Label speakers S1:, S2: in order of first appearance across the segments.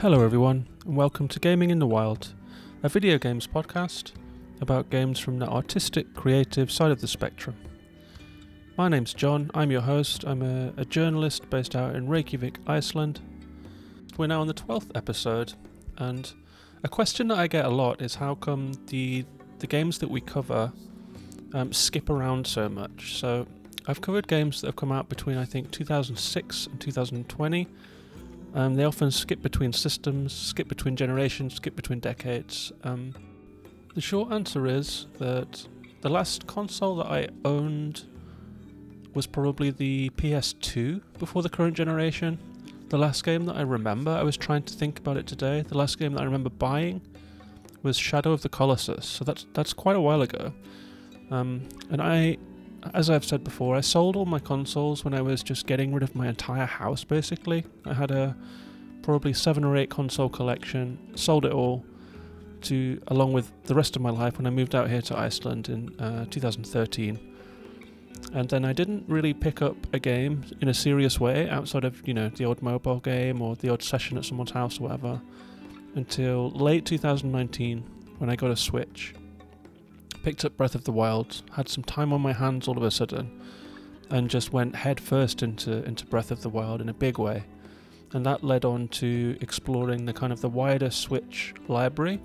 S1: Hello, everyone, and welcome to Gaming in the Wild, a video games podcast about games from the artistic, creative side of the spectrum. My name's John, I'm your host. I'm a, a journalist based out in Reykjavik, Iceland. We're now on the 12th episode, and a question that I get a lot is how come the, the games that we cover um, skip around so much? So, I've covered games that have come out between I think 2006 and 2020 um, they often skip between systems, skip between generations, skip between decades. Um, the short answer is that the last console that I owned was probably the PS2 before the current generation. The last game that I remember, I was trying to think about it today. The last game that I remember buying was Shadow of the Colossus. So that's that's quite a while ago. Um, and I as I've said before, I sold all my consoles when I was just getting rid of my entire house basically. I had a probably seven or eight console collection, sold it all to along with the rest of my life when I moved out here to Iceland in uh, 2013. And then I didn't really pick up a game in a serious way outside of, you know, the odd mobile game or the odd session at someone's house or whatever until late 2019 when I got a Switch picked up Breath of the Wild, had some time on my hands all of a sudden, and just went head first into into Breath of the Wild in a big way. And that led on to exploring the kind of the wider Switch library,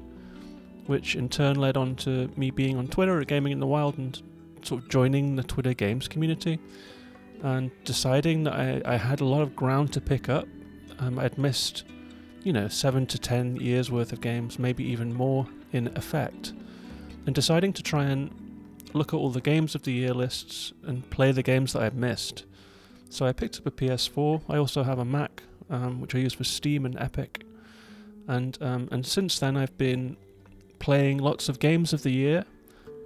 S1: which in turn led on to me being on Twitter at Gaming in the Wild and sort of joining the Twitter games community and deciding that I, I had a lot of ground to pick up. Um, I'd missed, you know, seven to ten years worth of games, maybe even more in effect and deciding to try and look at all the games of the year lists and play the games that I've missed. So I picked up a PS4. I also have a Mac, um, which I use for Steam and Epic, and um, and since then I've been playing lots of games of the year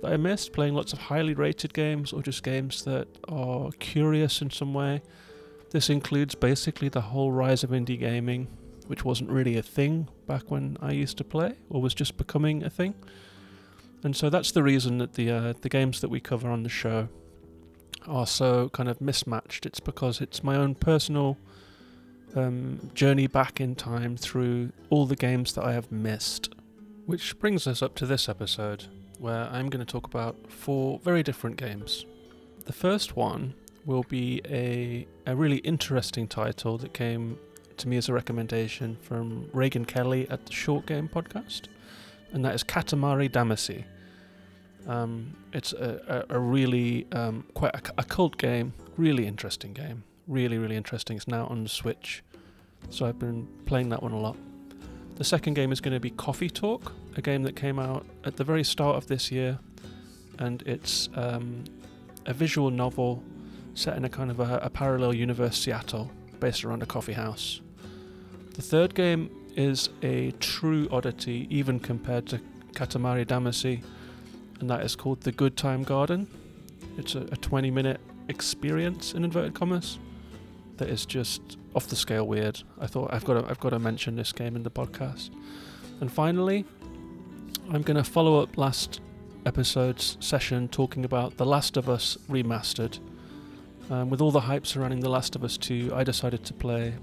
S1: that I missed, playing lots of highly rated games or just games that are curious in some way. This includes basically the whole rise of indie gaming, which wasn't really a thing back when I used to play, or was just becoming a thing. And so that's the reason that the uh, the games that we cover on the show are so kind of mismatched. It's because it's my own personal um, journey back in time through all the games that I have missed. Which brings us up to this episode, where I'm going to talk about four very different games. The first one will be a, a really interesting title that came to me as a recommendation from Reagan Kelly at the Short Game podcast and that is Katamari Damacy. Um, it's a, a, a really um, quite a, a, cult game, really interesting game, really really interesting. It's now on Switch, so I've been playing that one a lot. The second game is going to be Coffee Talk, a game that came out at the very start of this year, and it's um, a visual novel set in a kind of a, a parallel universe Seattle, based around a coffee house. The third game is a true oddity, even compared to Katamari Damacy, and that is called The Good Time Garden. It's a, a 20 minute experience, in inverted commas, that is just off the scale weird. I thought I've got to, I've got to mention this game in the podcast. And finally, I'm going to follow up last episode's session talking about The Last of Us Remastered. Um, with all the hype surrounding The Last of Us 2, I decided to play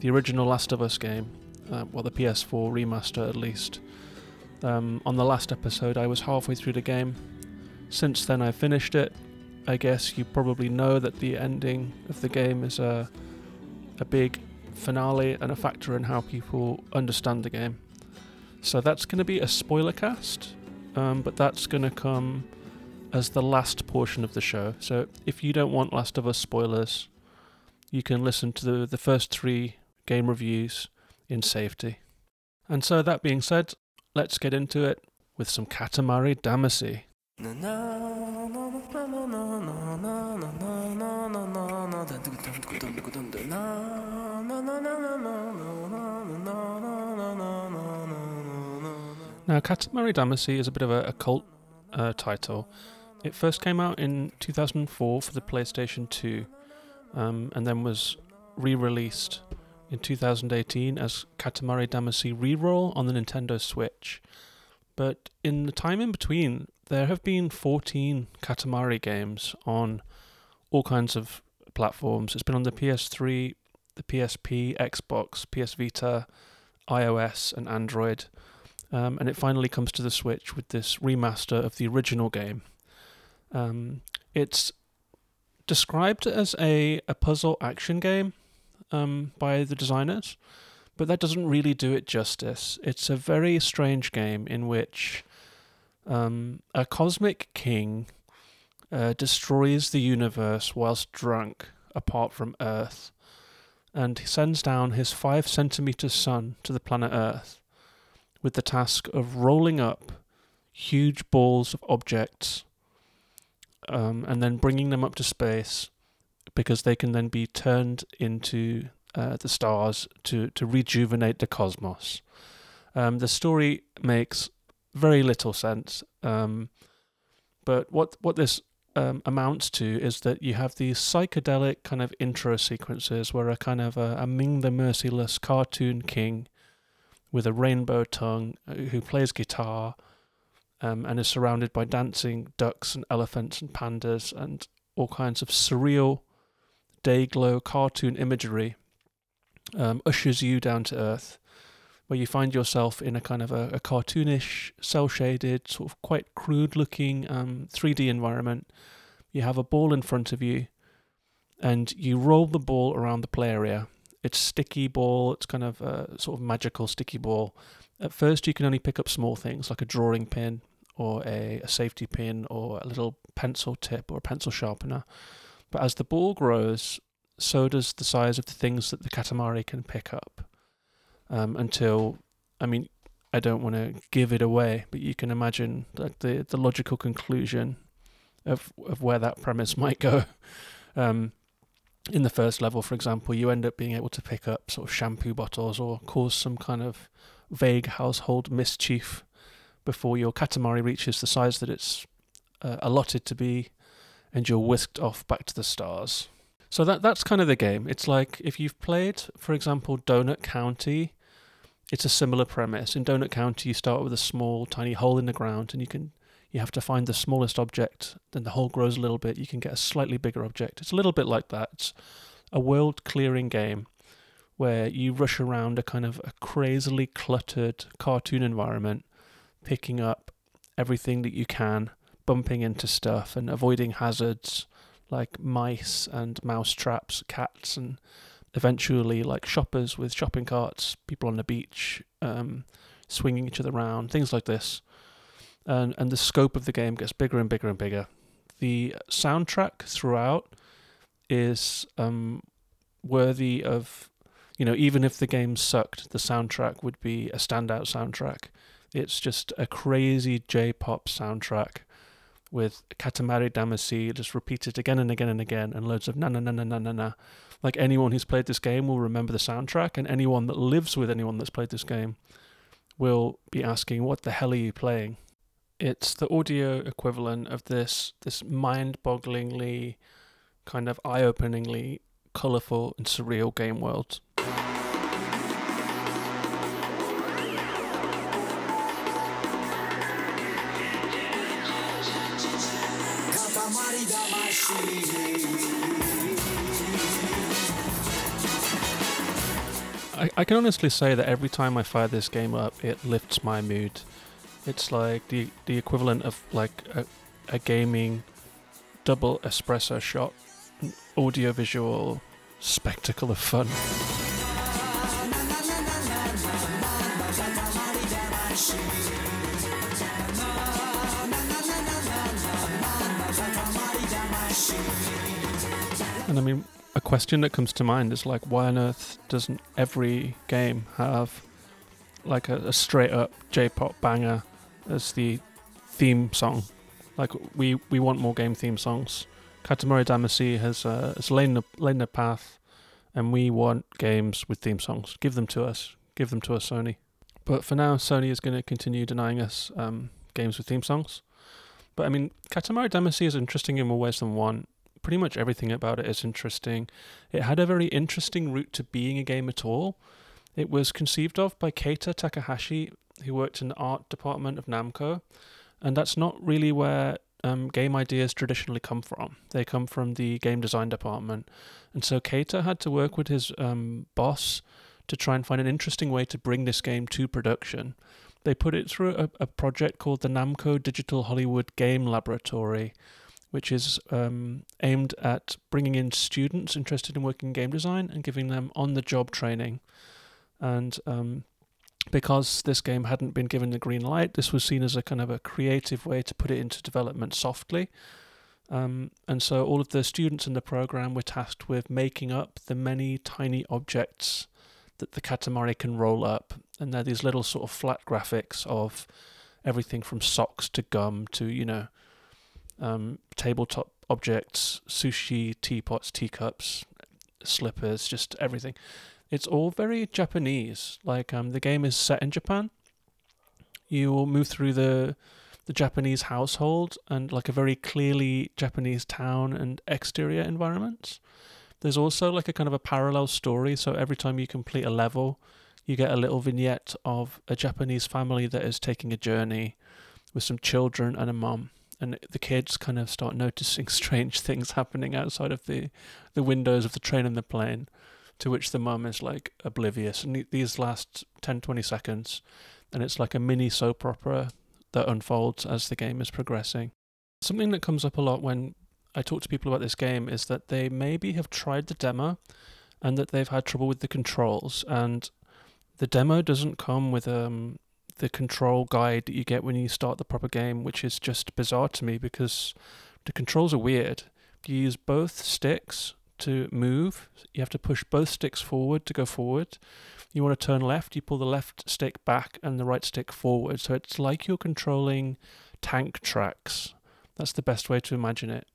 S1: the original Last of Us game uh, well, the PS4 remaster at least. Um, on the last episode, I was halfway through the game. Since then, I finished it. I guess you probably know that the ending of the game is a a big finale and a factor in how people understand the game. So that's going to be a spoiler cast, um, but that's going to come as the last portion of the show. So if you don't want Last of Us spoilers, you can listen to the the first three game reviews in safety. And so, that being said, let's get into it with some Katamari Damacy. Now, Katamari Damacy is a bit of a, a cult uh, title. It first came out in 2004 for the PlayStation 2, um, and then was re-released in 2018 as Katamari Damacy Reroll on the Nintendo Switch. But in the time in between, there have been 14 Katamari games on all kinds of platforms. It's been on the PS3, the PSP, Xbox, PS Vita, iOS and Android. Um, and it finally comes to the Switch with this remaster of the original game. Um, it's described as a, a puzzle action game um, by the designers, but that doesn't really do it justice. It's a very strange game in which um, a cosmic king uh, destroys the universe whilst drunk, apart from Earth, and sends down his five centimeter sun to the planet Earth with the task of rolling up huge balls of objects um, and then bringing them up to space because they can then be turned into uh, the stars to, to rejuvenate the cosmos. Um, the story makes very little sense, um, but what what this um, amounts to is that you have these psychedelic kind of intro sequences where a kind of a, a Ming the Merciless cartoon king with a rainbow tongue uh, who plays guitar um, and is surrounded by dancing ducks and elephants and pandas and all kinds of surreal day glow cartoon imagery um, ushers you down to earth where you find yourself in a kind of a, a cartoonish cell shaded sort of quite crude looking um, 3d environment you have a ball in front of you and you roll the ball around the play area it's sticky ball. It's kind of a sort of magical sticky ball. At first, you can only pick up small things like a drawing pin or a, a safety pin or a little pencil tip or a pencil sharpener. But as the ball grows, so does the size of the things that the Katamari can pick up. Um, until, I mean, I don't want to give it away, but you can imagine like the the logical conclusion of of where that premise might go. Um, in the first level, for example, you end up being able to pick up sort of shampoo bottles or cause some kind of vague household mischief before your Katamari reaches the size that it's uh, allotted to be, and you're whisked off back to the stars. So that that's kind of the game. It's like if you've played, for example, Donut County, it's a similar premise. In Donut County, you start with a small, tiny hole in the ground, and you can you have to find the smallest object, then the hole grows a little bit, you can get a slightly bigger object. It's a little bit like that. It's a world clearing game where you rush around a kind of a crazily cluttered cartoon environment, picking up everything that you can, bumping into stuff and avoiding hazards like mice and mouse traps, cats, and eventually like shoppers with shopping carts, people on the beach, um, swinging each other around, things like this and and the scope of the game gets bigger and bigger and bigger. The soundtrack throughout is um, worthy of, you know, even if the game sucked, the soundtrack would be a standout soundtrack. It's just a crazy J-pop soundtrack with Katamari Damacy just repeated again and again and again, and loads of na na na na na na na. Like anyone who's played this game will remember the soundtrack, and anyone that lives with anyone that's played this game will be asking, "What the hell are you playing?" it's the audio equivalent of this this mind-bogglingly kind of eye-openingly colorful and surreal game world. I, I can honestly say that every time I fire this game up, it lifts my mood. It's like the the equivalent of like a, a gaming double espresso shot, audiovisual spectacle of fun. And I mean, a question that comes to mind is like, why on earth doesn't every game have like a, a straight up J-pop banger as the theme song. Like we we want more game theme songs. Katamari Damacy has uh, has laid the laid the path, and we want games with theme songs. Give them to us. Give them to us, Sony. But for now, Sony is going to continue denying us um, games with theme songs. But I mean, Katamari Damacy is interesting in more ways than one. Pretty much everything about it is interesting. It had a very interesting route to being a game at all. It was conceived of by Keita Takahashi who worked in the art department of Namco, and that's not really where um, game ideas traditionally come from. They come from the game design department, and so Keita had to work with his um, boss to try and find an interesting way to bring this game to production. They put it through a, a project called the Namco Digital Hollywood Game Laboratory, which is um, aimed at bringing in students interested in working in game design and giving them on the job training. And um, because this game hadn't been given the green light, this was seen as a kind of a creative way to put it into development softly. Um, and so all of the students in the program were tasked with making up the many tiny objects that the Katamari can roll up. And they're these little sort of flat graphics of everything from socks to gum to, you know, um, tabletop objects, sushi, teapots, teacups, slippers, just everything. It's all very Japanese. Like um, the game is set in Japan. You will move through the the Japanese household and like a very clearly Japanese town and exterior environments. There's also like a kind of a parallel story. So every time you complete a level, you get a little vignette of a Japanese family that is taking a journey with some children and a mum and the kids kind of start noticing strange things happening outside of the the windows of the train and the plane to which the mum is like oblivious. And these last 10 20 seconds and it's like a mini soap opera that unfolds as the game is progressing. Something that comes up a lot when i talk to people about this game is that they maybe have tried the demo and that they've had trouble with the controls. And the demo doesn't come with um the control guide that you get when you start the proper game, which is just bizarre to me because the controls are weird. You use both sticks to move. You have to push both sticks forward to go forward. You want to turn left, you pull the left stick back and the right stick forward. So it's like you're controlling tank tracks. That's the best way to imagine it.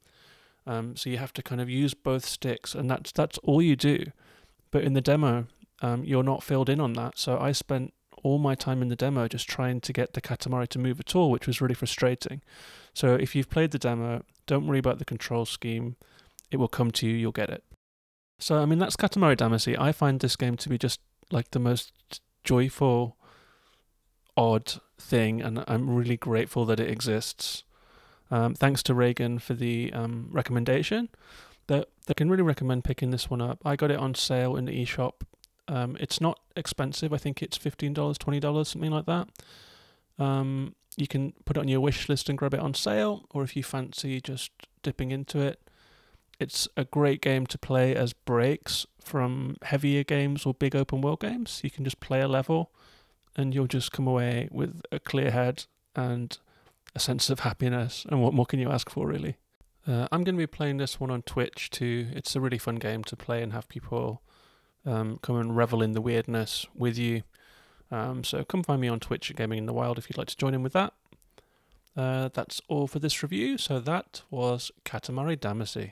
S1: Um, so you have to kind of use both sticks, and that's that's all you do. But in the demo, um, you're not filled in on that. So I spent all my time in the demo just trying to get the Katamari to move at all, which was really frustrating. So if you've played the demo, don't worry about the control scheme. It will come to you, you'll get it. So, I mean, that's Katamari Damacy. I find this game to be just like the most joyful, odd thing, and I'm really grateful that it exists. Um, thanks to Reagan for the um, recommendation. That they can really recommend picking this one up. I got it on sale in the eShop um, it's not expensive. I think it's fifteen dollars, twenty dollars, something like that. Um, you can put it on your wish list and grab it on sale, or if you fancy just dipping into it, it's a great game to play as breaks from heavier games or big open world games. You can just play a level, and you'll just come away with a clear head and a sense of happiness. And what more can you ask for, really? Uh, I'm going to be playing this one on Twitch too. It's a really fun game to play and have people um, come and revel in the weirdness with you. Um, so come find me on Twitch at Gaming in the Wild if you'd like to join in with that. Uh, that's all for this review. So that was Katamari Damacy.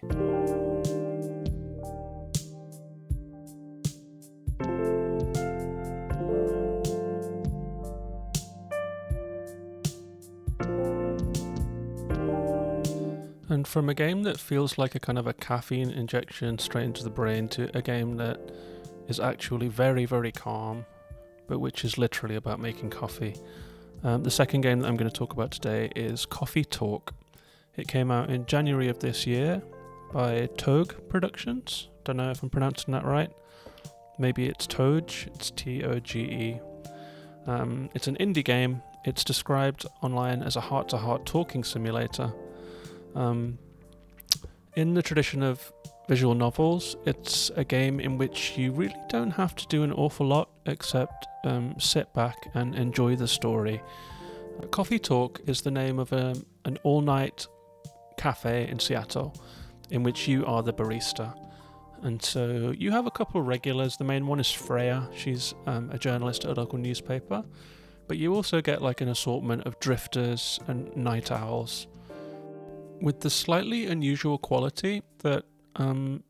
S1: And from a game that feels like a kind of a caffeine injection straight into the brain to a game that is actually very, very calm, but which is literally about making coffee. Um, the second game that I'm going to talk about today is Coffee Talk. It came out in January of this year by Toge Productions. Don't know if I'm pronouncing that right. Maybe it's Toge, it's T O G E. Um, it's an indie game. It's described online as a heart to heart talking simulator. Um, in the tradition of visual novels, it's a game in which you really don't have to do an awful lot except um, sit back and enjoy the story. Coffee Talk is the name of a, um, an all night cafe in Seattle in which you are the barista. And so you have a couple of regulars. The main one is Freya, she's um, a journalist at a local newspaper. But you also get like an assortment of drifters and night owls. With the slightly unusual quality that um,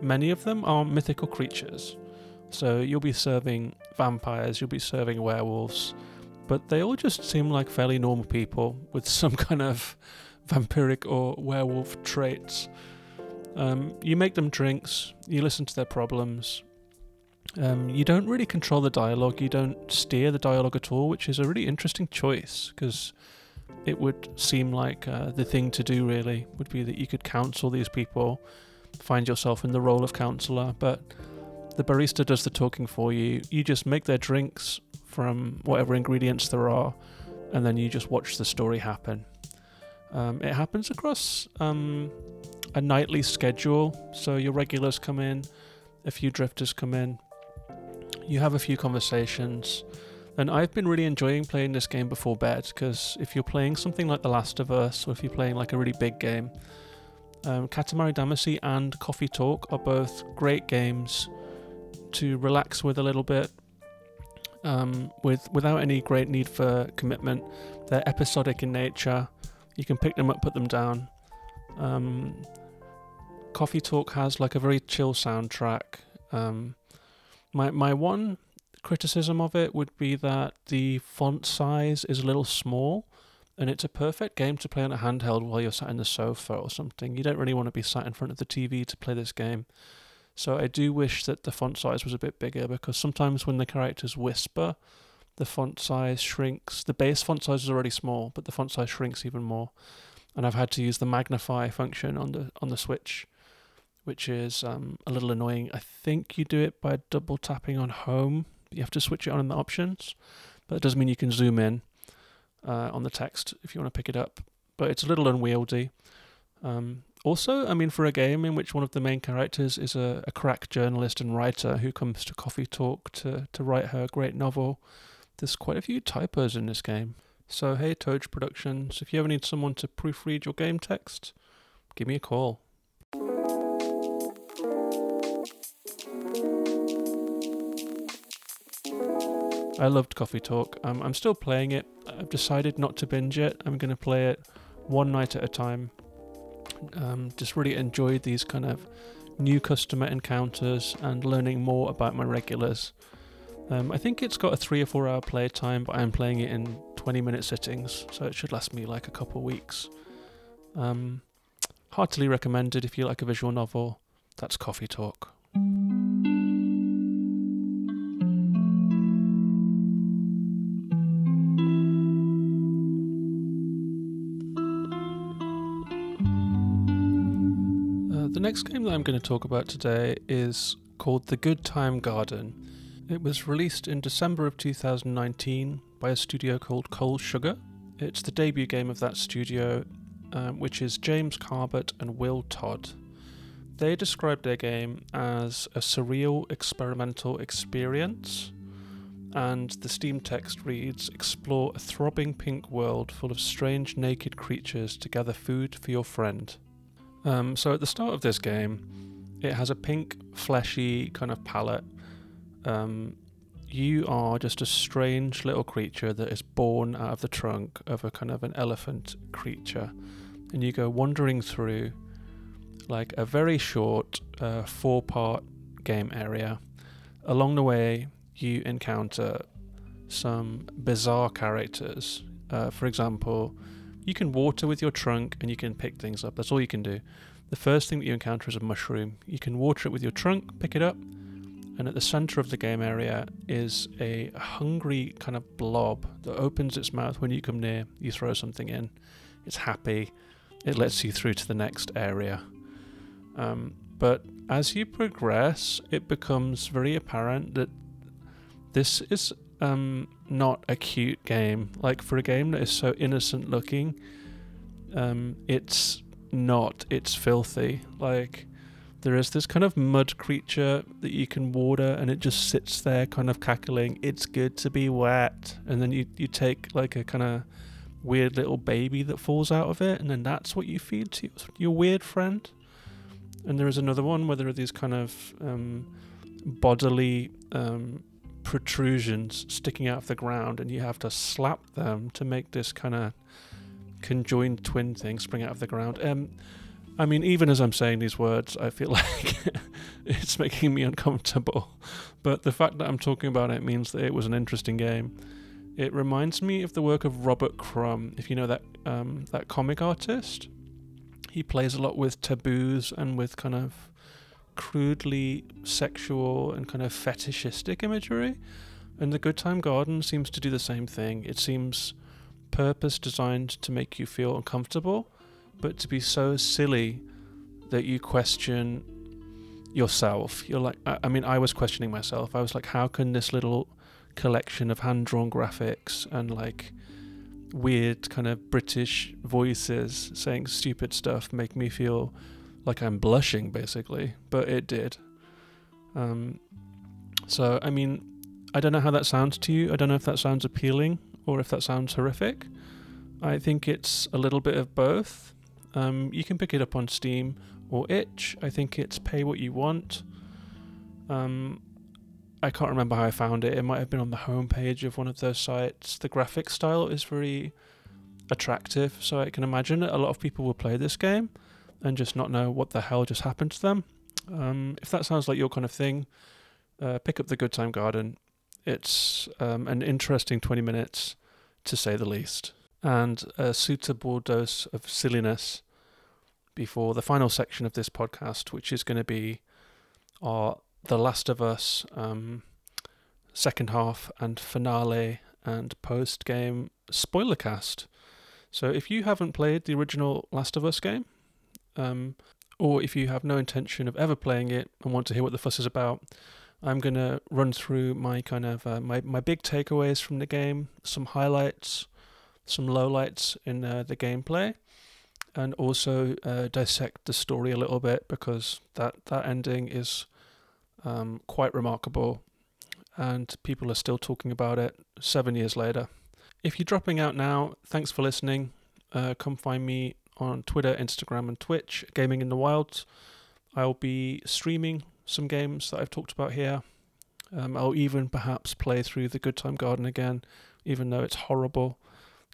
S1: many of them are mythical creatures. So you'll be serving vampires, you'll be serving werewolves, but they all just seem like fairly normal people with some kind of vampiric or werewolf traits. Um, you make them drinks, you listen to their problems. Um, you don't really control the dialogue, you don't steer the dialogue at all, which is a really interesting choice because it would seem like uh, the thing to do really would be that you could counsel these people find yourself in the role of counselor, but the barista does the talking for you. You just make their drinks from whatever ingredients there are, and then you just watch the story happen. Um, it happens across um, a nightly schedule, so your regulars come in, a few drifters come in, you have a few conversations. And I've been really enjoying playing this game before bed because if you're playing something like The Last of Us or if you're playing like a really big game, um, Katamari Damacy and Coffee Talk are both great games to relax with a little bit, um, with without any great need for commitment. They're episodic in nature. You can pick them up, put them down. Um, Coffee Talk has like a very chill soundtrack. Um, my my one criticism of it would be that the font size is a little small and it's a perfect game to play on a handheld while you're sat in the sofa or something. You don't really want to be sat in front of the TV to play this game. So I do wish that the font size was a bit bigger because sometimes when the characters whisper, the font size shrinks. The base font size is already small, but the font size shrinks even more. And I've had to use the magnify function on the on the Switch, which is um, a little annoying. I think you do it by double tapping on home. You have to switch it on in the options, but it does mean you can zoom in uh, on the text if you want to pick it up. But it's a little unwieldy. Um, also, I mean, for a game in which one of the main characters is a, a crack journalist and writer who comes to Coffee Talk to, to write her great novel, there's quite a few typos in this game. So, hey, Toge Productions, if you ever need someone to proofread your game text, give me a call. I loved Coffee Talk. Um, I'm still playing it. I've decided not to binge it. I'm going to play it one night at a time. Um, just really enjoyed these kind of new customer encounters and learning more about my regulars. Um, I think it's got a three or four hour play time, but I'm playing it in 20 minute sittings, so it should last me like a couple weeks. Um, heartily recommended if you like a visual novel. That's Coffee Talk. Next game that I'm going to talk about today is called The Good Time Garden. It was released in December of 2019 by a studio called Coal Supper. It's the debut game of that studio, um, which is James Carbutt and Will Todd. They described their game as a surreal experimental experience, and the Steam text reads Explore a throbbing pink world full of strange naked creatures to gather food for your friend. Um, so at the start of this game, it has a pink, fleshy kind of palette. Um, you are just a strange little creature that is born out of the trunk of a kind of an elephant creature, and you go wandering through like a very short uh, four-part game area. Along the way, you encounter some bizarre characters. Uh, for example, you can water with your trunk and you can pick things up. That's all you can do. The first thing that you encounter is a mushroom. You can water it with your trunk, pick it up, and at the center of the game area is a hungry kind of blob that opens its mouth when you come near. You throw something in, it's happy, it lets you through to the next area. Um, but as you progress, it becomes very apparent that this is um, not a cute game. Like for a game that is so innocent looking, um, it's not. It's filthy. Like there is this kind of mud creature that you can water, and it just sits there, kind of cackling. It's good to be wet, and then you you take like a kind of weird little baby that falls out of it, and then that's what you feed to your weird friend. And there is another one where there are these kind of um, bodily um, protrusions sticking out of the ground, and you have to slap them to make this kind of conjoined twin thing spring out of the ground. Um, I mean, even as I'm saying these words, I feel like it's making me uncomfortable. But the fact that I'm talking about it means that it was an interesting game. It reminds me of the work of Robert Crumb, if you know that um, that comic artist. He plays a lot with taboos and with kind of crudely sexual and kind of fetishistic imagery. And the Good Time Garden seems to do the same thing. It seems purpose designed to make you feel uncomfortable, but to be so silly that you question yourself. You're like, I, I mean, I was questioning myself. I was like, how can this little collection of hand drawn graphics and like weird kind of British voices saying stupid stuff make me feel like I'm blushing, basically. But it did. Um, so, I mean, I don't know how that sounds to you. I don't know if that sounds appealing or if that sounds horrific. I think it's a little bit of both. Um, you can pick it up on Steam or Itch. I think it's pay what you want. Um, I can't remember how I found it. It might have been on the homepage of one of those sites. The graphic style is very attractive, so I can imagine a lot of people will play this game and just not know what the hell just happened to them. Um, if that sounds like your kind of thing, uh, pick up the Good Time Garden. It's um, an interesting 20 minutes, to say the least, and a suitable dose of silliness before the final section of this podcast, which is going to be our The Last of Us um, second half and finale and post game spoiler cast. So if you haven't played the original Last of Us game, um, or if you have no intention of ever playing it and want to hear what the fuss is about, I'm going to run through my kind of uh, my my big takeaways from the game, some highlights, some lowlights in uh, the gameplay, and also uh, dissect the story a little bit because that that ending is um, quite remarkable, and people are still talking about it seven years later. If you're dropping out now, thanks for listening. Uh, come find me on Twitter, Instagram, and Twitch, Gaming in the Wild. I'll be streaming some games that I've talked about here. Um, I'll even perhaps play through the Good Time Garden again, even though it's horrible,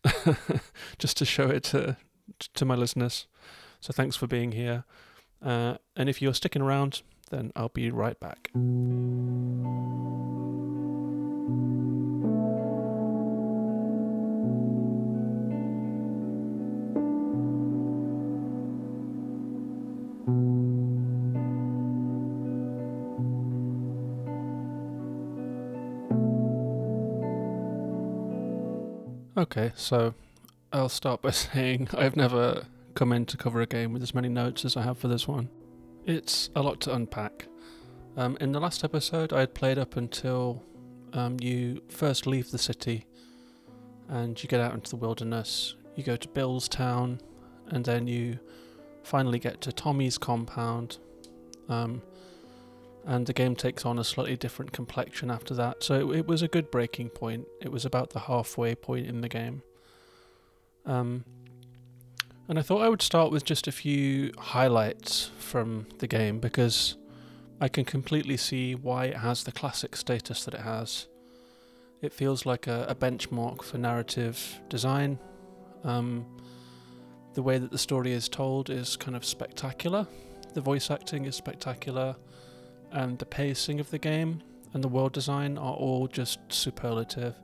S1: just to show it to to my listeners. So thanks for being here. Uh, and if you're sticking around, then I'll be right back. Okay, so I'll start by saying I've never come in to cover a game with as many notes as I have for this one. It's a lot to unpack. Um, in the last episode, I had played up until um, you first leave the city and you get out into the wilderness. You go to Bill's town, and then you finally get to Tommy's compound. Um, and the game takes on a slightly different complexion after that. So it, it, was a good breaking point. It was about the halfway point in the game. Um, and I thought I would start with just a few highlights from the game because I can completely see why it has the classic status that it has. It feels like a, a benchmark for narrative design. Um, the way that the story is told is kind of spectacular. The voice acting is spectacular and the pacing of the game and the world design are all just superlative.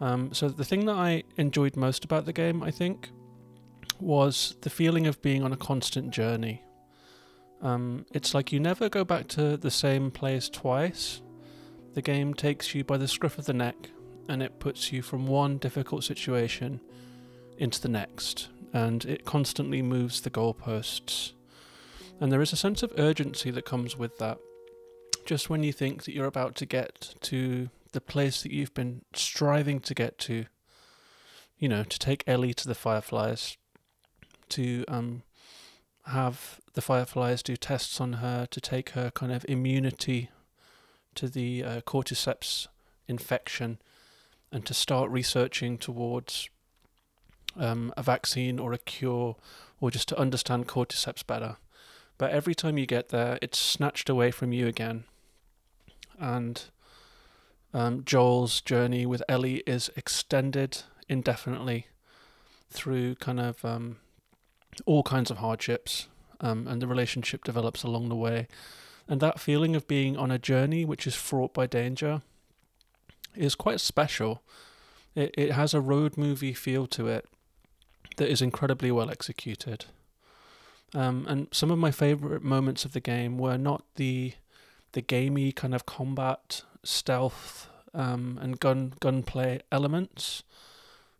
S1: Um, so the thing that I enjoyed most about the game, I think, was the feeling of being on a constant journey. Um, it's like you never go back to the same place twice. The game takes you by the scruff of the neck and it puts you from one difficult situation into the next, and it constantly moves the goalposts. And there is a sense of urgency that comes with that just when you think that you're about to get to the place that you've been striving to get to, you know, to take Ellie to the Fireflies, to um, have the Fireflies do tests on her, to take her kind of immunity to the uh, cordyceps infection, and to start researching towards um, a vaccine or a cure, or just to understand cordyceps better. But every time you get there, it's snatched away from you again and um, Joel's journey with Ellie is extended indefinitely through kind of um, all kinds of hardships, um, and the relationship develops along the way. And that feeling of being on a journey which is fraught by danger is quite special. It, it has a road movie feel to it that is incredibly well executed. Um, and some of my favorite moments of the game were not the the gamey kind of combat, stealth, um, and gun gunplay elements,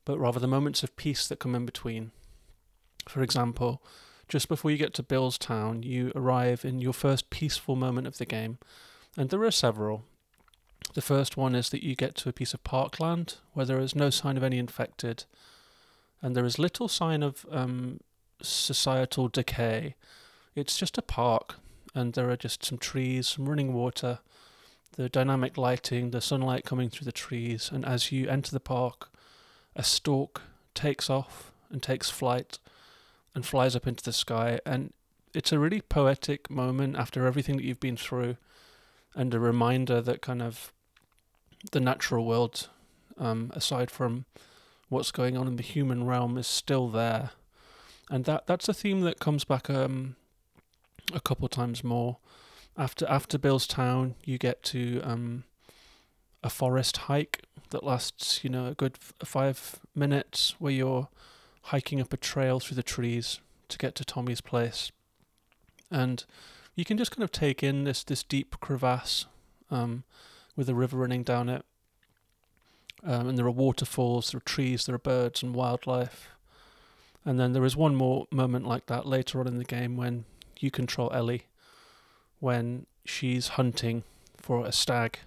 S1: but rather the moments of peace that come in between. For example, just before you get to Bill's Town, you arrive in your first peaceful moment of the game, and there are several. The first one is that you get to a piece of parkland where there is no sign of any infected, and there is little sign of um, societal decay. It's just a park, and there are just some trees, some running water, the dynamic lighting, the sunlight coming through the trees, and as you enter the park, a stork takes off and takes flight and flies up into the sky. And it's a really poetic moment after everything that you've been through, and a reminder that kind of the natural world, um, aside from what's going on in the human realm, is still there. And that that's a theme that comes back um, a couple times more. After after Bill's Town, you get to um, a forest hike that lasts, you know, a good f- five minutes, where you're hiking up a trail through the trees to get to Tommy's place, and you can just kind of take in this this deep crevasse um, with a river running down it, um, and there are waterfalls, there are trees, there are birds and wildlife, and then there is one more moment like that later on in the game when you control Ellie, when she's hunting for a stag.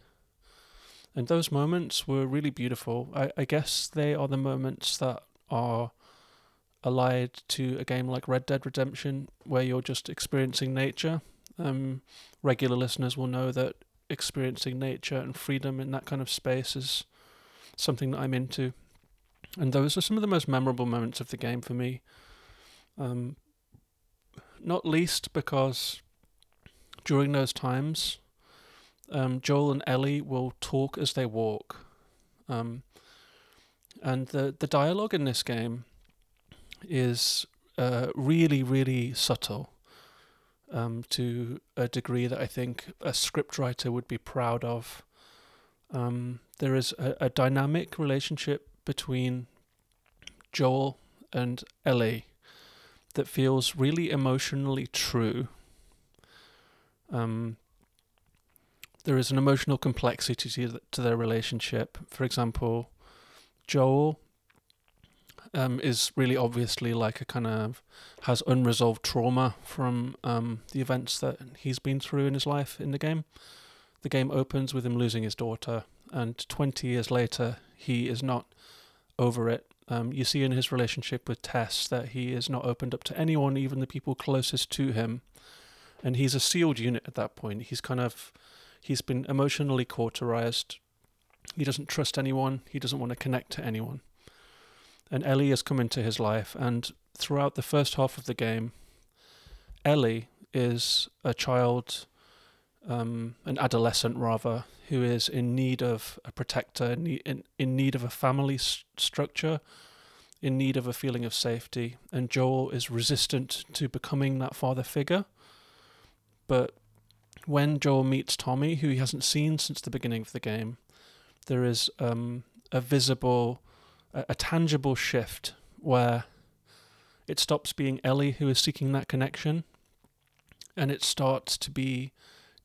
S1: And those moments were really beautiful. I, I guess they are the moments that are allied to a game like Red Dead Redemption, where you're just experiencing nature. Um, regular listeners will know that experiencing nature and freedom in that kind of space is something that I'm into. And those are some of the most memorable moments of the game for me. Um, not least because during those times, um, Joel and Ellie will talk as they walk. Um, and the, the dialogue in this game is uh, really, really subtle um, to a degree that I think a scriptwriter would be proud of. Um, there is a, a, dynamic relationship between Joel and Ellie that feels really emotionally true. Um, there is an emotional complexity to, to their relationship. For example, Joel um, is really obviously like a kind of has unresolved trauma from um, the events that he's been through in his life in the game. The game opens with him losing his daughter, and 20 years later, he is not over it. Um, you see in his relationship with Tess that he is not opened up to anyone, even the people closest to him. And he's a sealed unit at that point. He's kind of, he's been emotionally cauterized. He doesn't trust anyone. He doesn't want to connect to anyone and Ellie has come into his life. And throughout the first half of the game, Ellie is a child, um, an adolescent rather, who is in need of a protector, in, in need of a family s- structure, in need of a feeling of safety. And Joel is resistant to becoming that father figure. But when Joel meets Tommy, who he hasn't seen since the beginning of the game, there is um, a visible a, a tangible shift where it stops being Ellie who is seeking that connection and it starts to be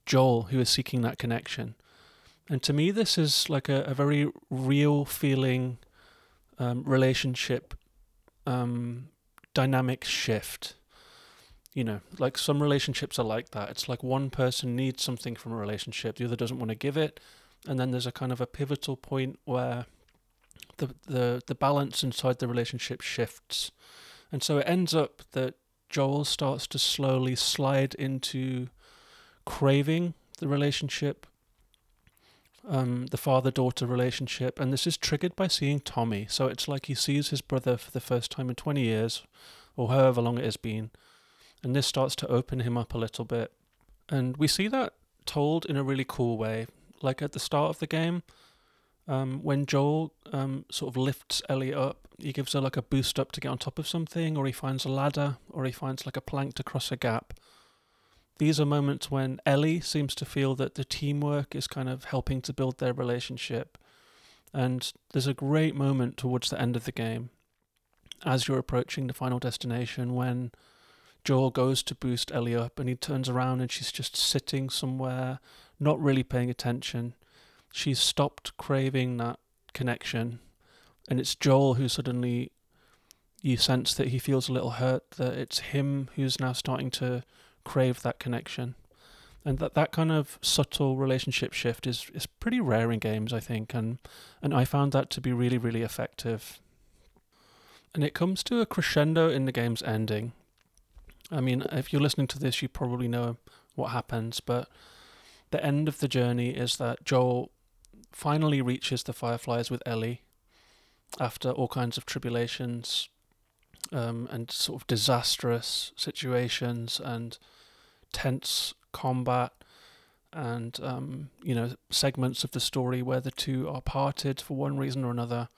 S1: Joel who is seeking that connection. And to me, this is like a, a very real feeling um, relationship um, dynamic shift. You know, like some relationships are like that. It's like one person needs something from a relationship, the other doesn't want to give it. And then there's a kind of a pivotal point where the the the balance inside the relationship shifts, and so it ends up that Joel starts to slowly slide into craving the relationship, um, the father daughter relationship, and this is triggered by seeing Tommy. So it's like he sees his brother for the first time in 20 years, or however long it has been, and this starts to open him up a little bit. And we see that told in a really cool way. Like at the start of the game, um, when Joel um, sort of lifts Ellie up, he gives her like a boost up to get on top of something, or he finds a ladder, or he finds like a plank to cross a gap. These are moments when Ellie seems to feel that the teamwork is kind of helping to build their relationship. And there's a great moment towards the end of the game, as you're approaching the final destination, when Joel goes to boost Ellie up and he turns around and she's just sitting somewhere, not really paying attention she's stopped craving that connection, and it's Joel who suddenly you sense that he feels a little hurt that it's him who's now starting to crave that connection. And that that kind of subtle relationship shift is is pretty rare in games I think and and I found that to be really really effective. And it comes to a crescendo in the game's ending. I mean if you're listening to this you probably know what happens but the end of the journey is that Joel finally reaches the Fireflies with Ellie after all kinds of tribulations um, and sort of disastrous situations and tense combat and um, you know segments of the story where the two are parted for one reason or another.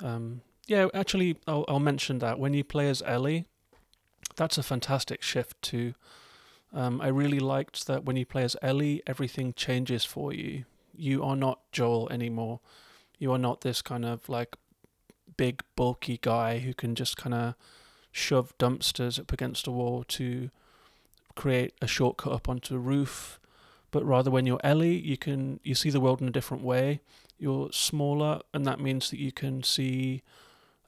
S1: Um, yeah, actually, I'll, I'll, mention that when you play as Ellie, that's a fantastic shift too. Um, I really liked that when you play as Ellie, everything changes for you. You are not Joel anymore. You are not this kind of like big, bulky guy who can just kind of shove dumpsters up against a wall to create a shortcut up onto a roof. But rather, when you're Ellie, you can you see the world in a different way. You're smaller, and that means that you can see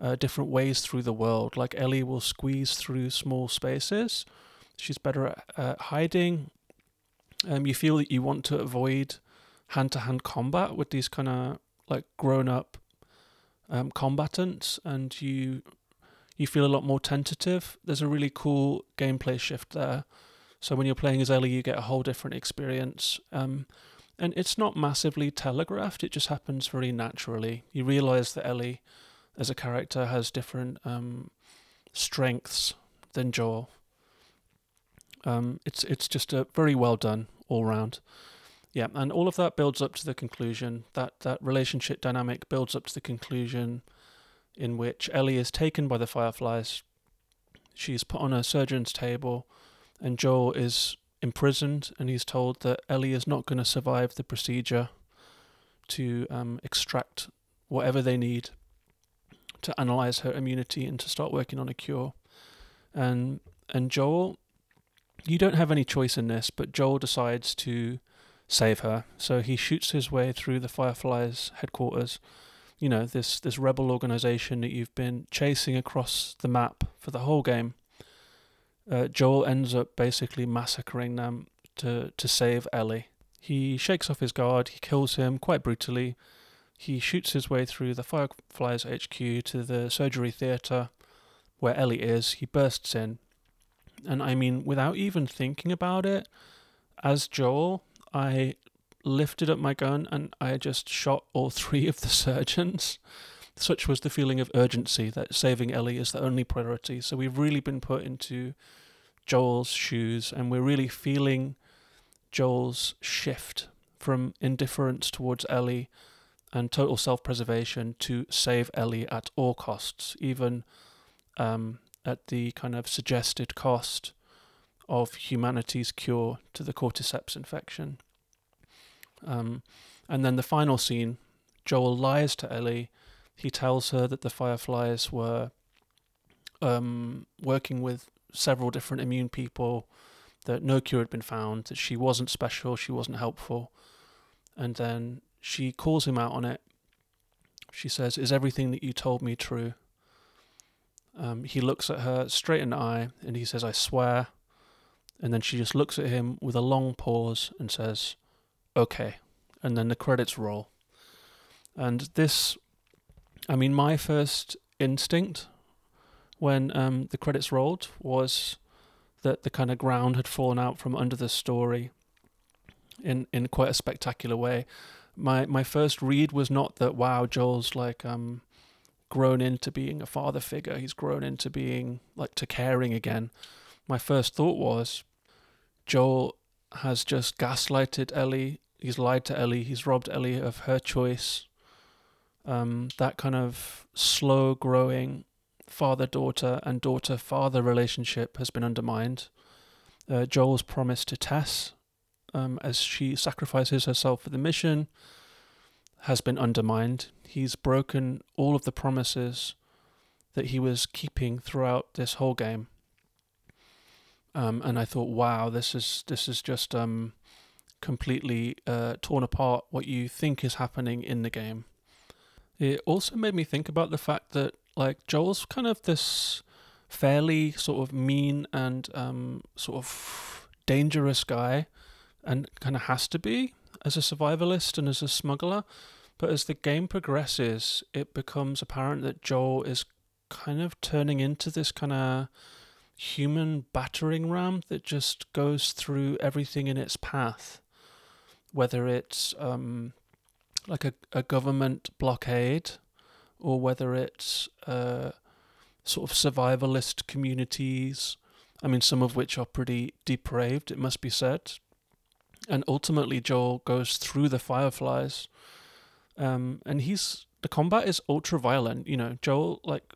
S1: uh, different ways through the world. Like Ellie will squeeze through small spaces. She's better at hiding. Um, you feel that you want to avoid hand-to-hand combat with these kind of like grown-up um, combatants, and you you feel a lot more tentative. There's a really cool gameplay shift there. So when you're playing as Ellie, you get a whole different experience. Um, and it's not massively telegraphed, it just happens very naturally. You realize that Ellie, as a character, has different um, strengths than Joel. Um, it's it's just a very well done all round. Yeah, and all of that builds up to the conclusion. That that relationship dynamic builds up to the conclusion in which Ellie is taken by the Fireflies. She's put on a surgeon's table, and Joel is imprisoned, and he's told that Ellie is not going to survive the procedure to um, extract whatever they need to analyze her immunity and to start working on a cure. And and Joel, you don't have any choice in this, but Joel decides to save her. So he shoots his way through the Fireflies headquarters. You know, this this rebel organization that you've been chasing across the map for the whole game. Uh, Joel ends up basically massacring them to to save Ellie. He shakes off his guard, he kills him quite brutally. He shoots his way through the Fireflies HQ to the surgery theatre where Ellie is. He bursts in. And I mean, without even thinking about it, as Joel, I lifted up my gun and I just shot all three of the surgeons. Such was the feeling of urgency that saving Ellie is the only priority. So we've really been put into Joel's shoes and we're really feeling Joel's shift from indifference towards Ellie and total self preservation to save Ellie at all costs, even um, at the kind of suggested cost of humanity's cure to the cordyceps infection. Um, and then the final scene, Joel lies to Ellie. He tells her that the Fireflies were um, working with several different immune people, that no cure had been found, that she wasn't special, she wasn't helpful. And then she calls him out on it. She says, Is everything that you told me true? Um, he looks at her straight in the eye and he says, I swear. And then she just looks at him with a long pause and says, Okay. And then the credits roll. And this, I mean, my first instinct when um, the credits rolled was that the kind of ground had fallen out from under the story in, in quite a spectacular way. My my first read was not that wow Joel's like um grown into being a father figure. He's grown into being like to caring again. My first thought was Joel has just gaslighted Ellie. He's lied to Ellie. He's robbed Ellie of her choice. Um, that kind of slow growing father daughter and daughter father relationship has been undermined. Uh, Joel's promise to Tess, um, as she sacrifices herself for the mission, has been undermined. He's broken all of the promises that he was keeping throughout this whole game. Um, and I thought, wow, this is this is just um, completely uh, torn apart what you think is happening in the game. It also made me think about the fact that, like Joel's kind of this fairly sort of mean and um, sort of dangerous guy, and kind of has to be as a survivalist and as a smuggler. But as the game progresses, it becomes apparent that Joel is kind of turning into this kind of human battering ram that just goes through everything in its path, whether it's um, like a, a government blockade or whether it's uh, sort of survivalist communities. I mean, some of which are pretty depraved, it must be said. And ultimately, Joel goes through the Fireflies, um, and he's the combat is ultra violent. You know, Joel like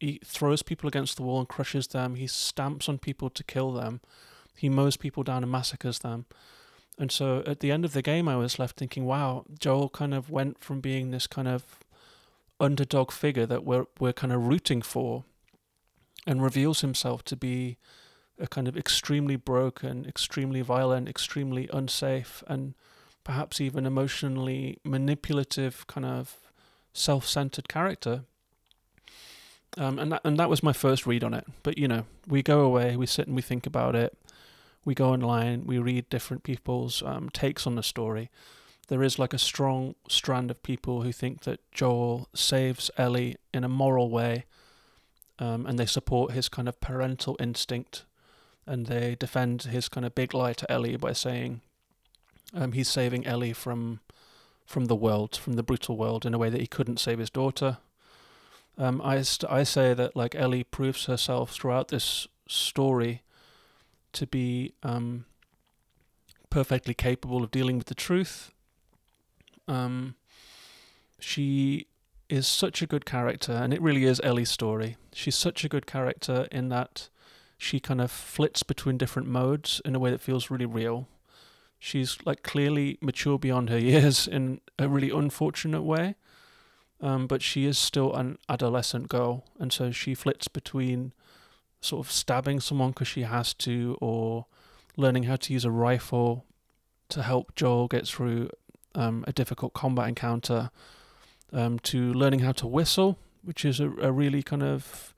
S1: he throws people against the wall and crushes them. He stamps on people to kill them. He mows people down and massacres them. And so at the end of the game, I was left thinking, wow, Joel kind of went from being this kind of underdog figure that we're we're kind of rooting for, and reveals himself to be a kind of extremely broken, extremely violent, extremely unsafe, and perhaps even emotionally manipulative kind of self-centered character. Um, and that and that was my first read on it. But you know, we go away, we sit and we think about it. We go online, we read different people's um, takes on the story. There is like a strong strand of people who think that Joel saves Ellie in a moral way, um, and they support his kind of parental instinct, and they defend his kind of big lie to Ellie by saying um, he's saving Ellie from from the world, from the brutal world, in a way that he couldn't save his daughter. Um, I, st- I say that like Ellie proves herself throughout this story to be um, perfectly capable of dealing with the truth. Um, she is such a good character, and it really is Ellie's story. She's such a good character in that she kind of flits between different modes in a way that feels really real. She's like clearly mature beyond her years in a really unfortunate way, um, but she is still an adolescent girl, and so she flits between sort of stabbing someone because she has to, or learning how to use a rifle to help Joel get through um, a difficult combat encounter, um, to learning how to whistle, which is a, a really kind of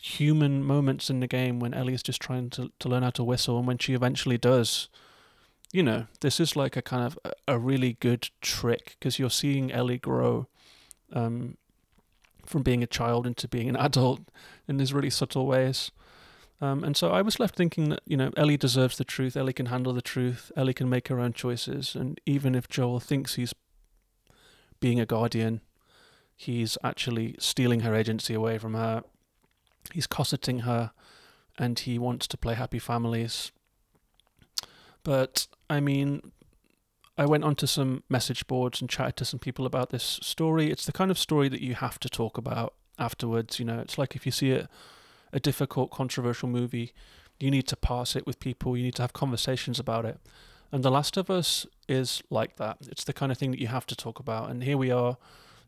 S1: human moments in the game when Ellie is just trying to, to learn how to whistle, and when she eventually does, you know, this is like a kind of a, a really good trick because you're seeing Ellie grow um, from being a child into being an adult in these really subtle ways. Um, and so I was left thinking that, you know, Ellie deserves the truth. Ellie can handle the truth. Ellie can make her own choices. And even if Joel thinks he's being a guardian, he's actually stealing her agency away from her. He's cosseting her and he wants to play happy families. But, I mean, I went onto some message boards and chatted to some people about this story. It's the kind of story that you have to talk about afterwards. You know, it's like if you see a, a difficult, controversial movie, you need to pass it with people, you need to have conversations about it. And The Last of Us is like that. It's the kind of thing that you have to talk about. And here we are,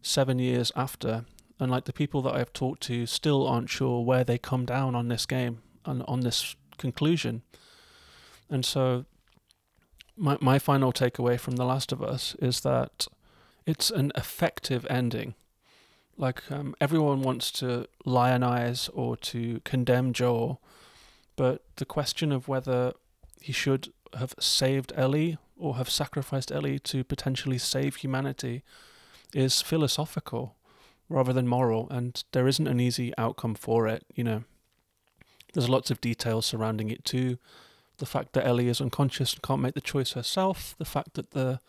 S1: seven years after, and like the people that I've talked to still aren't sure where they come down on this game and on this conclusion. And so my my final takeaway from The Last of Us is that it's an effective ending. Like um, everyone wants to lionize or to condemn Joel, but the question of whether he should have saved Ellie or have sacrificed Ellie to potentially save humanity is philosophical rather than moral, and there isn't an easy outcome for it. You know, there's lots of details surrounding it too the fact that Ellie is unconscious and can't make the choice herself, the fact that the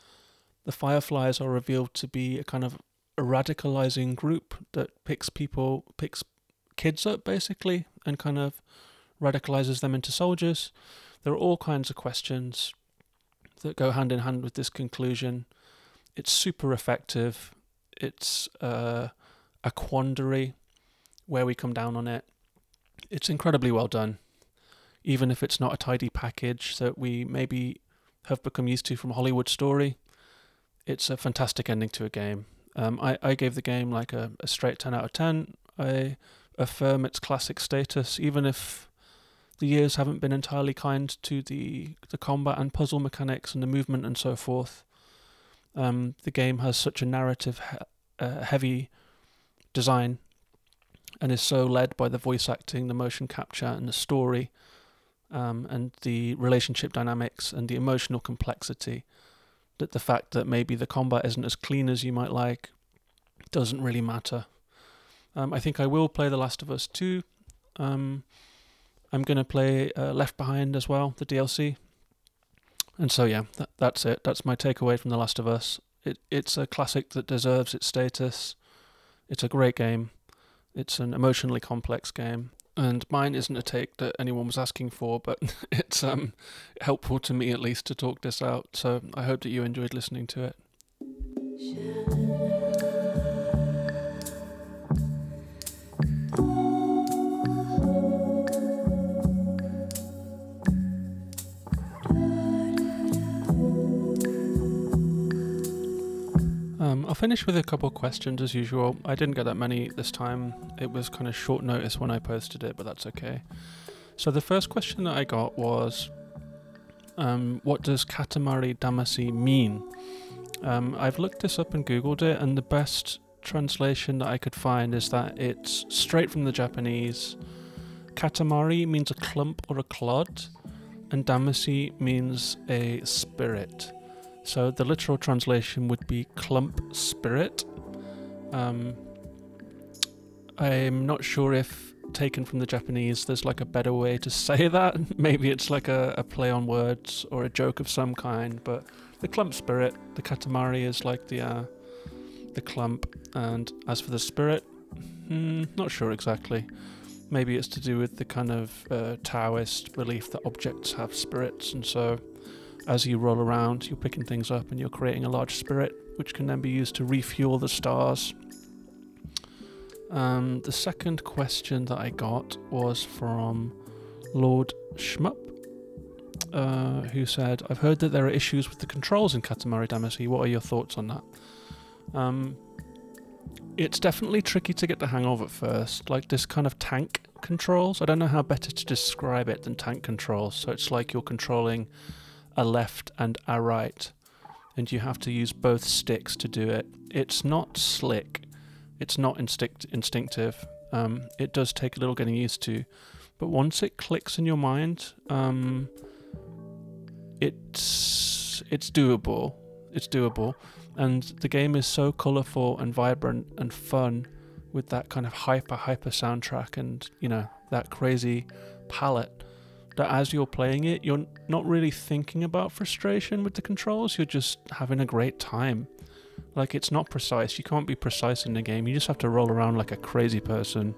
S1: the Fireflies are revealed to be a kind of a radicalizing group that picks people, picks kids up basically, and kind of radicalizes them into soldiers. There are all kinds of questions that go hand in hand with this conclusion. It's super effective. It's uh, a quandary where we come down on it. It's incredibly well done even if it's not a tidy package that we maybe have become used to from Hollywood Story. It's a fantastic ending to a game. Um, I, I gave the game like a, a straight 10 out of 10. I affirm its classic status, even if the years haven't been entirely kind to the, the combat and puzzle mechanics and the movement and so forth. Um, the game has such a narrative he- uh, heavy design and is so led by the voice acting, the motion capture, and the story, um, and the relationship dynamics and the emotional complexity that the fact that maybe the combat isn't as clean as you might like doesn't really matter. Um, I think I will play The Last of Us 2. Um, I'm going to play uh, Left Behind as well, the DLC. And so, yeah, that, that's it. That's my takeaway from The Last of Us. It, it's a classic that deserves its status. It's a great game. It's an emotionally complex game. And mine isn't a take that anyone was asking for, but it's um, helpful to me at least to talk this out. So I hope that you enjoyed listening to it. Um, I'll finish with a couple questions as usual. I didn't get that many this time. It was kind of short notice when I posted it, but that's okay. So the first question that I got was, um, what does Katamari Damacy mean? Um, I've looked this up and googled it, and the best translation that I could find is that it's straight from the Japanese. Katamari means a clump or a clod, and Damacy means a spirit. So the literal translation would be clump spirit. Um, I'm not sure if taken from the Japanese there's like a better way to say that. Maybe it's like a, a play on words or a joke of some kind, but the clump spirit, the katamari is like the uh, the clump, and as for the spirit, hmm, not sure exactly. Maybe it's to do with the kind of uh, Taoist belief that objects have spirits, and so as you roll around, you're picking things up and you're creating a large spirit, which can then be used to refuel the stars. Um, the second question that I got was from Lord Shmup, uh, who said, I've heard that there are issues with the controls in Katamari Damacy. What are your thoughts on that? Um, it's definitely tricky to get the hang of at first. Like this kind of tank controls. I don't know how better to describe it than tank controls. So it's like you're controlling a left and a right, and you have to use both sticks to do it. It's not slick, it's not instinct- instinctive. Um, it does take a little getting used to, but once it clicks in your mind, um, it's it's doable. It's doable, and the game is so colourful and vibrant and fun with that kind of hyper hyper soundtrack and you know that crazy palette that as you're playing it, you're not really thinking about frustration with the controls, you're just having a great time. Like, it's not precise. You can't be precise in the game. You just have to roll around like a crazy person,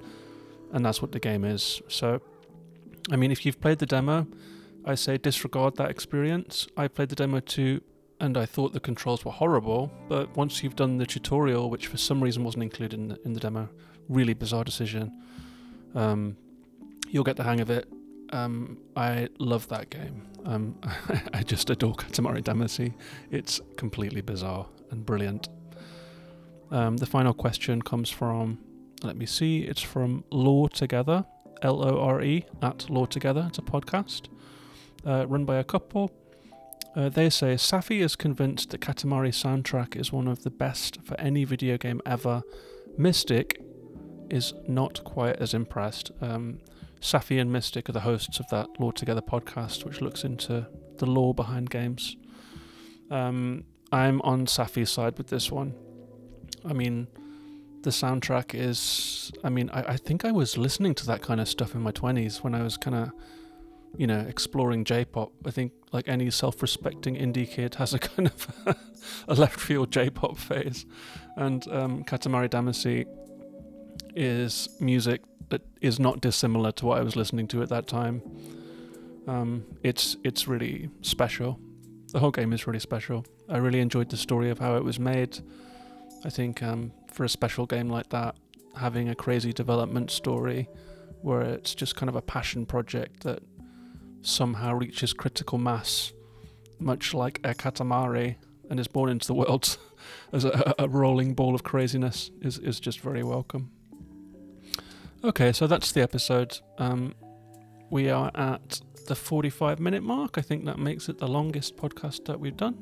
S1: and that's what the game is. So, I mean, if you've played the demo, I say disregard that experience. I played the demo too, and I thought the controls were horrible, but once you've done the tutorial, which for some reason wasn't included in the, in the demo, really bizarre decision, um, you'll get the hang of it um, I love that game. Um, I just adore Katamari Damacy. It's completely bizarre and brilliant. Um, the final question comes from, let me see, it's from Lore Together, L O R E, at Lore Together. It's a podcast uh, run by a couple. Uh, they say Safi is convinced that Katamari soundtrack is one of the best for any video game ever. Mystic is not quite as impressed. Um, Safi and Mystic are the hosts of that Lore Together podcast, which looks into the law behind games. Um, I'm on Safi's side with this one. I mean, the soundtrack is. I mean, I, I think I was listening to that kind of stuff in my 20s when I was kind of, you know, exploring J pop. I think, like any self respecting indie kid, has a kind of a left field J pop phase. And um, Katamari Damacy is music that is not dissimilar to what I was listening to at that time. Um, it's it's really special. The whole game is really special. I really enjoyed the story of how it was made. I think um, for a special game like that, having a crazy development story where it's just kind of a passion project that somehow reaches critical mass, much like a Katamari, and is born into the world as a, a rolling ball of craziness, is, is just very welcome. Okay, so that's the episode. Um, we are at the 45 minute mark. I think that makes it the longest podcast that we've done.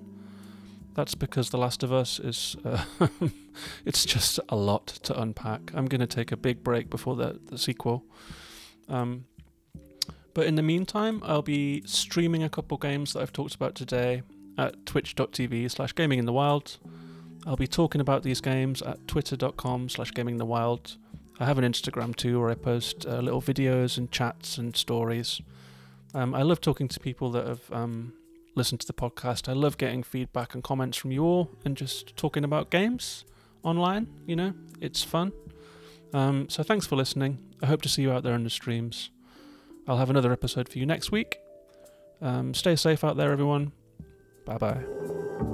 S1: That's because The Last of Us is. Uh, it's just a lot to unpack. I'm going to take a big break before the, the sequel. Um, but in the meantime, I'll be streaming a couple games that I've talked about today at twitch.tv slash gaming in the wild. I'll be talking about these games at twitter.com slash gaming in the wild. I have an Instagram too where I post uh, little videos and chats and stories. Um, I love talking to people that have um, listened to the podcast. I love getting feedback and comments from you all and just talking about games online. You know, it's fun. Um, so thanks for listening. I hope to see you out there in the streams. I'll have another episode for you next week. Um, stay safe out there, everyone. Bye bye.